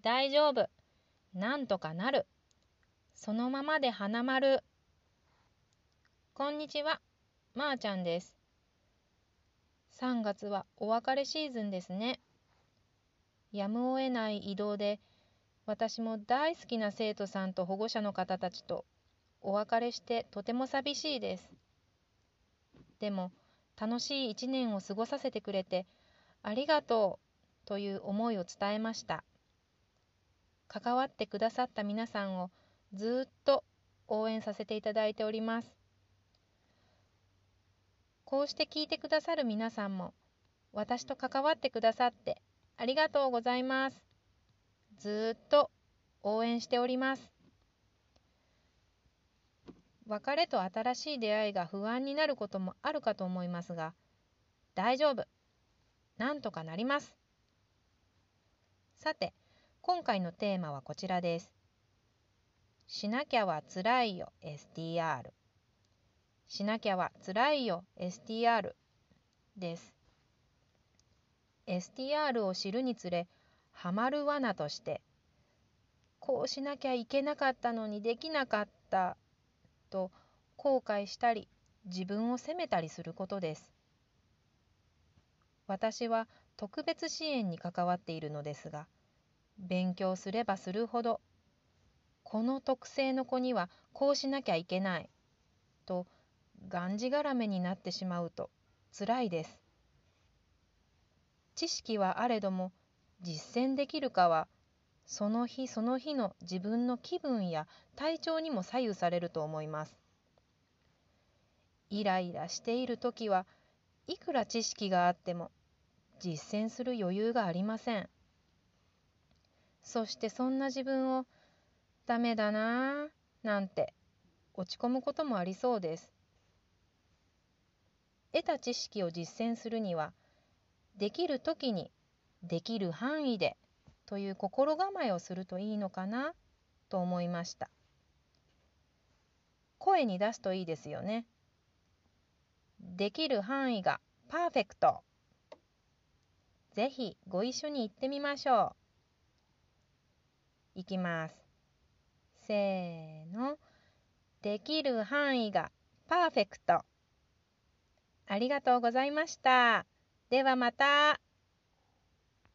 大丈夫。なんとかなる。そのままで花丸。こんにちは。まー、ちゃんです。3月はお別れシーズンですね。やむを得ない移動で、私も大好きな生徒さんと保護者の方たちとお別れしてとても寂しいです。でも、楽しい一年を過ごさせてくれてありがとうという思いを伝えました。関わってくださった皆さんをずっと応援させていただいております。こうして聞いてくださる皆さんも私と関わってくださってありがとうございます。ずっと応援しております。別れと新しい出会いが不安になることもあるかと思いますが、大丈夫。なんとかなります。さて、今回のテーマはこちらです。しなきゃはつらいよ STR。しなきゃはつらいよ STR です。STR を知るにつれ、ハマる罠として、こうしなきゃいけなかったのにできなかったと後悔したり自分を責めたりすることです。私は特別支援に関わっているのですが勉強すればするほどこの特性の子にはこうしなきゃいけないとがんじがらめになってしまうとつらいです。知識はあれども実践できるかはその日その日の自分の気分や体調にも左右されると思います。イライラしている時はいくら知識があっても実践する余裕がありません。そしてそんな自分をダメだなぁなんて落ち込むこともありそうです。得た知識を実践するにはできる時にできる範囲でという心構えをするといいのかなと思いました。声に出すといいですよね。できる範囲がパーフェクト。ぜひご一緒に行ってみましょう。いきますせーのできる範囲がパーフェクトありがとうございました。ではまた。